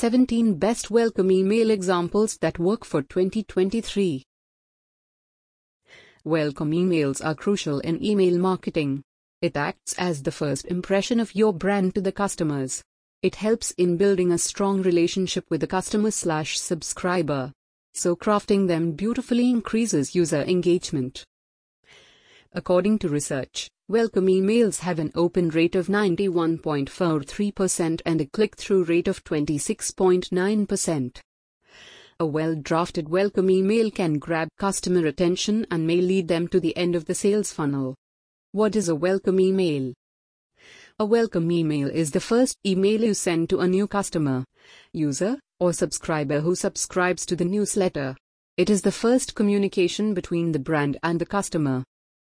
17 Best Welcome Email Examples that Work for 2023. Welcome emails are crucial in email marketing. It acts as the first impression of your brand to the customers. It helps in building a strong relationship with the customer slash subscriber. So crafting them beautifully increases user engagement. According to research, welcome emails have an open rate of 91.43% and a click-through rate of 26.9%. A well-drafted welcome email can grab customer attention and may lead them to the end of the sales funnel. What is a welcome email? A welcome email is the first email you send to a new customer, user, or subscriber who subscribes to the newsletter. It is the first communication between the brand and the customer.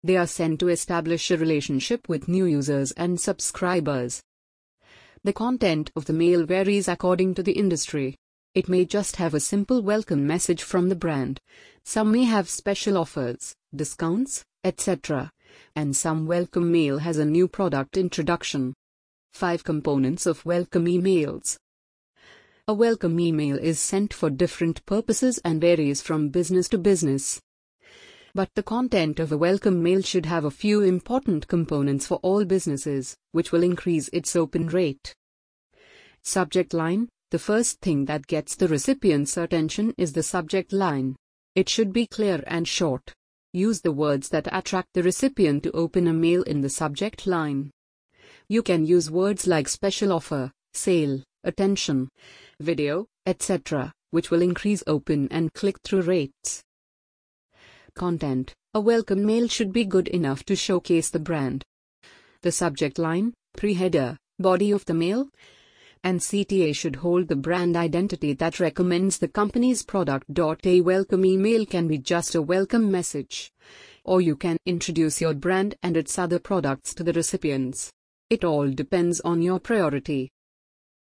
They are sent to establish a relationship with new users and subscribers. The content of the mail varies according to the industry. It may just have a simple welcome message from the brand. Some may have special offers, discounts, etc. And some welcome mail has a new product introduction. 5 components of welcome emails. A welcome email is sent for different purposes and varies from business to business but the content of a welcome mail should have a few important components for all businesses, which will increase its open rate. Subject line The first thing that gets the recipient's attention is the subject line. It should be clear and short. Use the words that attract the recipient to open a mail in the subject line. You can use words like special offer, sale, attention, video, etc., which will increase open and click through rates. Content A welcome mail should be good enough to showcase the brand. The subject line, pre-header, body of the mail, and CTA should hold the brand identity that recommends the company's product. A welcome email can be just a welcome message, or you can introduce your brand and its other products to the recipients. It all depends on your priority.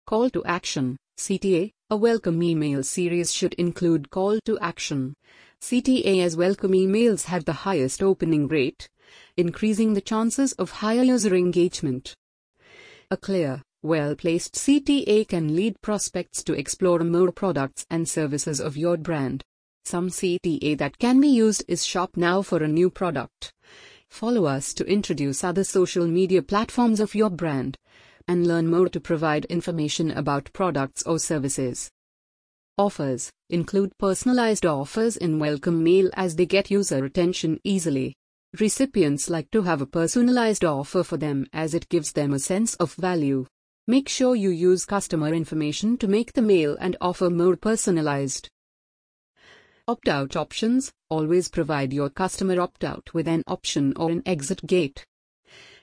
Call to action CTA A welcome email series should include call to action CTA as welcome emails have the highest opening rate, increasing the chances of higher user engagement. A clear, well placed CTA can lead prospects to explore more products and services of your brand. Some CTA that can be used is Shop Now for a new product. Follow us to introduce other social media platforms of your brand and learn more to provide information about products or services. Offers include personalized offers in welcome mail as they get user attention easily. Recipients like to have a personalized offer for them as it gives them a sense of value. Make sure you use customer information to make the mail and offer more personalized. Opt out options always provide your customer opt out with an option or an exit gate.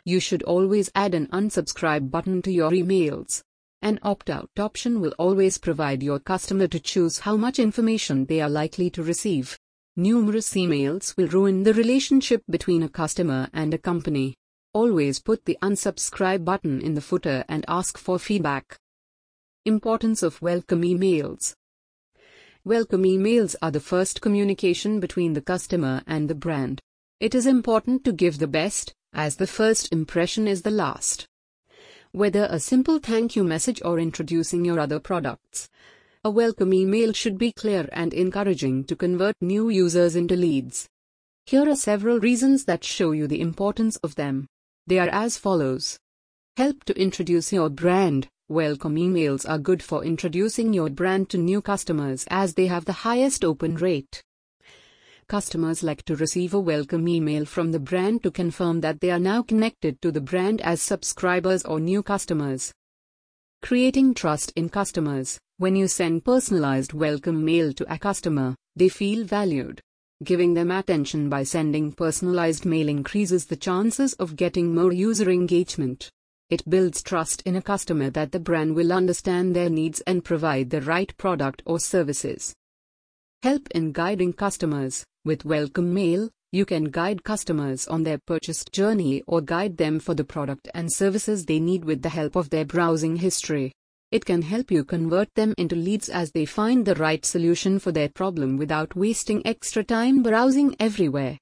You should always add an unsubscribe button to your emails. An opt-out option will always provide your customer to choose how much information they are likely to receive. Numerous emails will ruin the relationship between a customer and a company. Always put the unsubscribe button in the footer and ask for feedback. Importance of welcome emails. Welcome emails are the first communication between the customer and the brand. It is important to give the best, as the first impression is the last whether a simple thank you message or introducing your other products. A welcome email should be clear and encouraging to convert new users into leads. Here are several reasons that show you the importance of them. They are as follows. Help to introduce your brand. Welcome emails are good for introducing your brand to new customers as they have the highest open rate. Customers like to receive a welcome email from the brand to confirm that they are now connected to the brand as subscribers or new customers. Creating trust in customers. When you send personalized welcome mail to a customer, they feel valued. Giving them attention by sending personalized mail increases the chances of getting more user engagement. It builds trust in a customer that the brand will understand their needs and provide the right product or services. Help in guiding customers. With Welcome Mail, you can guide customers on their purchase journey or guide them for the product and services they need with the help of their browsing history. It can help you convert them into leads as they find the right solution for their problem without wasting extra time browsing everywhere.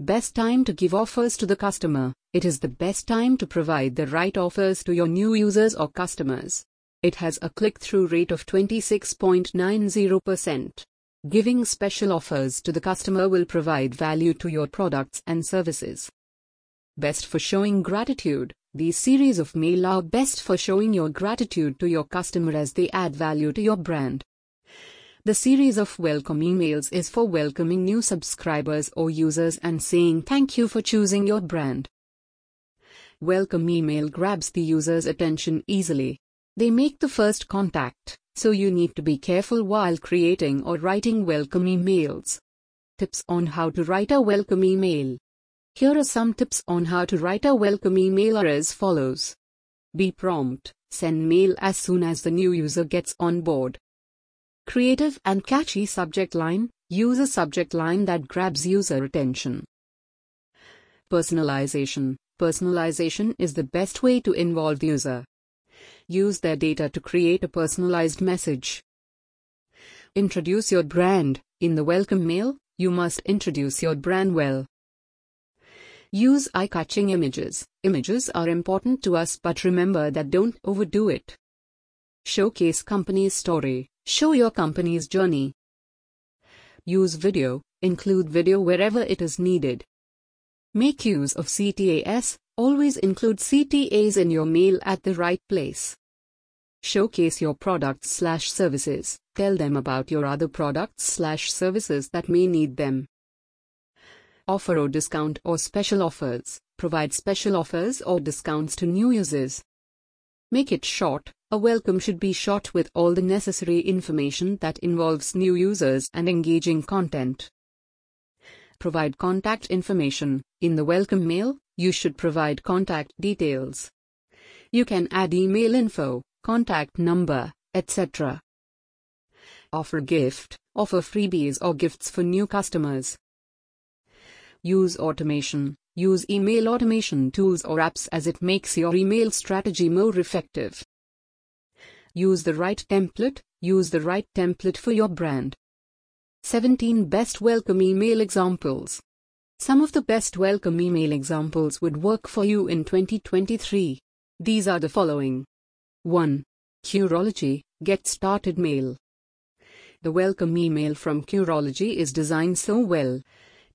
Best time to give offers to the customer. It is the best time to provide the right offers to your new users or customers. It has a click through rate of 26.90%. Giving special offers to the customer will provide value to your products and services. Best for showing gratitude. These series of mail are best for showing your gratitude to your customer as they add value to your brand. The series of welcome emails is for welcoming new subscribers or users and saying thank you for choosing your brand. Welcome email grabs the user's attention easily. They make the first contact, so you need to be careful while creating or writing welcome emails. Tips on how to write a welcome email. Here are some tips on how to write a welcome email are as follows. Be prompt, send mail as soon as the new user gets on board. Creative and catchy subject line, use a subject line that grabs user attention. Personalization. Personalization is the best way to involve the user. Use their data to create a personalized message. Introduce your brand. In the welcome mail, you must introduce your brand well. Use eye-catching images. Images are important to us but remember that don't overdo it. Showcase company's story. Show your company's journey. Use video, include video wherever it is needed. Make use of CTAs, always include CTAs in your mail at the right place. Showcase your products slash services, tell them about your other products slash services that may need them. Offer or discount or special offers, provide special offers or discounts to new users. Make it short, a welcome should be short with all the necessary information that involves new users and engaging content. Provide contact information. In the welcome mail, you should provide contact details. You can add email info, contact number, etc. Offer gift, offer freebies or gifts for new customers. Use automation. Use email automation tools or apps as it makes your email strategy more effective. Use the right template. Use the right template for your brand. 17 Best Welcome Email Examples. Some of the best welcome email examples would work for you in 2023. These are the following 1. Curology Get Started Mail. The welcome email from Curology is designed so well,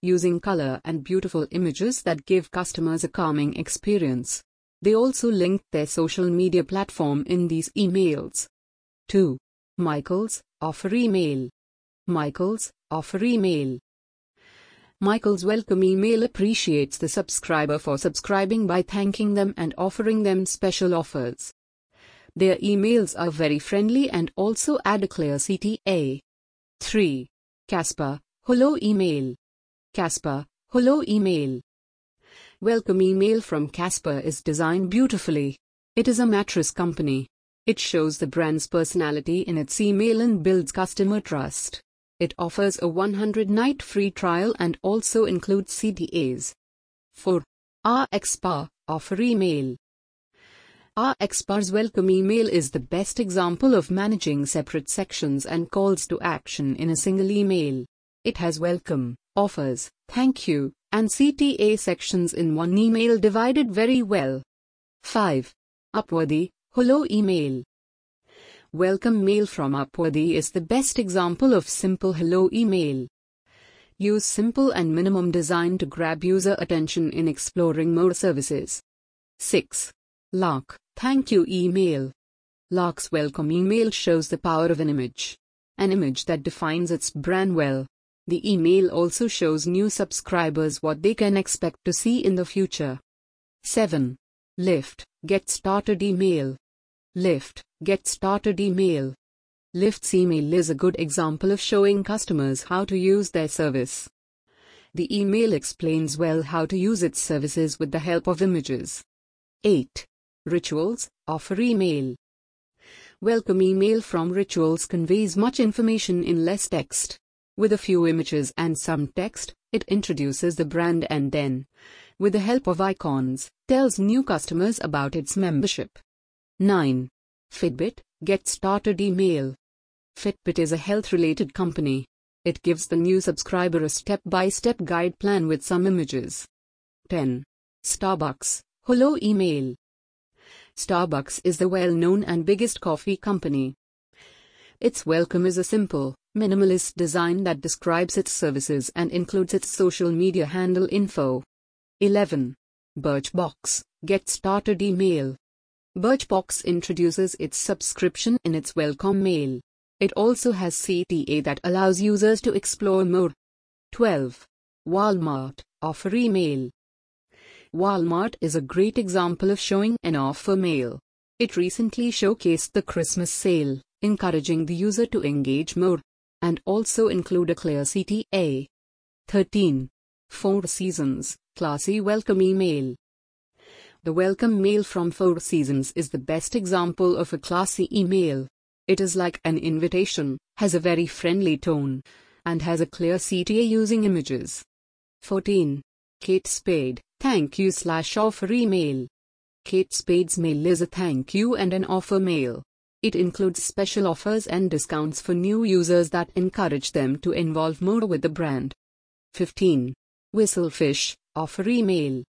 using color and beautiful images that give customers a calming experience. They also link their social media platform in these emails. 2. Michael's offer email. Michael's offer email. Michael's welcome email appreciates the subscriber for subscribing by thanking them and offering them special offers. Their emails are very friendly and also add a clear CTA. 3. Casper, hello email. Casper, hello email. Welcome email from Casper is designed beautifully. It is a mattress company. It shows the brand's personality in its email and builds customer trust. It offers a 100 night free trial and also includes CTAs. 4. RXBAR offer email. RXBAR's welcome email is the best example of managing separate sections and calls to action in a single email. It has welcome, offers, thank you, and CTA sections in one email divided very well. 5. Upworthy, hello email. Welcome mail from Upworthy is the best example of simple hello email. Use simple and minimum design to grab user attention in exploring more services. 6. Lark, thank you email. Lark's welcome email shows the power of an image. An image that defines its brand well. The email also shows new subscribers what they can expect to see in the future. 7. Lyft Get Started Email. Lyft Get Started Email. Lyft's email is a good example of showing customers how to use their service. The email explains well how to use its services with the help of images. 8. Rituals Offer Email. Welcome email from Rituals conveys much information in less text. With a few images and some text, it introduces the brand and then, with the help of icons, tells new customers about its membership. 9. Fitbit Get Started Email. Fitbit is a health related company. It gives the new subscriber a step by step guide plan with some images. 10. Starbucks Hello Email. Starbucks is the well known and biggest coffee company. Its welcome is a simple, minimalist design that describes its services and includes its social media handle info. 11. Birchbox Get Started Email Birchbox introduces its subscription in its welcome mail. It also has CTA that allows users to explore more. 12. Walmart Offer Email Walmart is a great example of showing an offer mail. It recently showcased the Christmas sale, encouraging the user to engage more, and also include a clear CTA. 13. Four Seasons Classy Welcome Email The welcome mail from Four Seasons is the best example of a classy email. It is like an invitation, has a very friendly tone, and has a clear CTA using images. 14. Kate Spade, thank you slash offer email. Kate Spade's mail is a thank you and an offer mail. It includes special offers and discounts for new users that encourage them to involve more with the brand. 15. Whistlefish, offer email.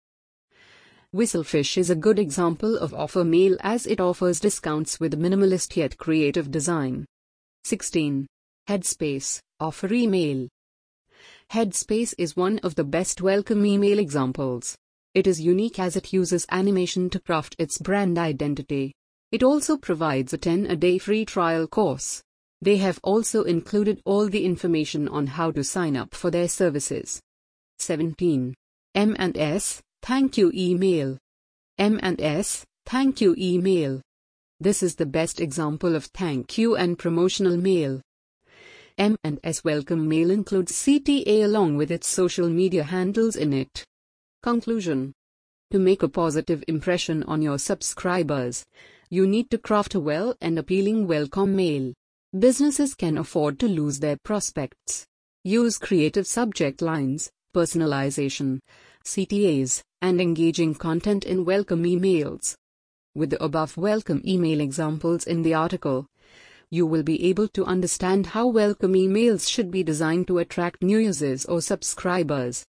Whistlefish is a good example of offer mail as it offers discounts with minimalist yet creative design. 16. Headspace, offer email. Headspace is one of the best welcome email examples. It is unique as it uses animation to craft its brand identity. It also provides a 10 a day free trial course. They have also included all the information on how to sign up for their services. 17. M&S, Thank you email. M&S, thank you email. This is the best example of thank you and promotional mail. M&S welcome mail includes CTA along with its social media handles in it. Conclusion To make a positive impression on your subscribers, you need to craft a well and appealing welcome mail. Businesses can afford to lose their prospects. Use creative subject lines, personalization, CTAs, and engaging content in welcome emails. With the above welcome email examples in the article, you will be able to understand how welcome emails should be designed to attract new users or subscribers.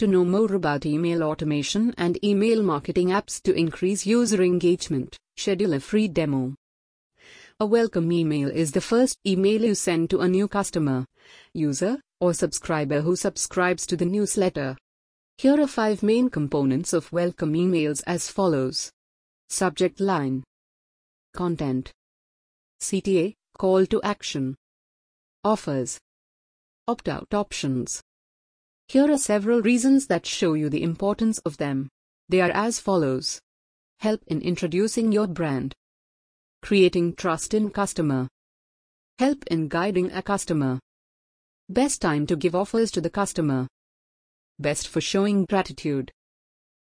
To know more about email automation and email marketing apps to increase user engagement, schedule a free demo. A welcome email is the first email you send to a new customer, user, or subscriber who subscribes to the newsletter. Here are five main components of welcome emails as follows. Subject line. Content. CTA, call to action. Offers. Opt-out options. Here are several reasons that show you the importance of them. They are as follows. Help in introducing your brand. Creating trust in customer. Help in guiding a customer. Best time to give offers to the customer best for showing gratitude.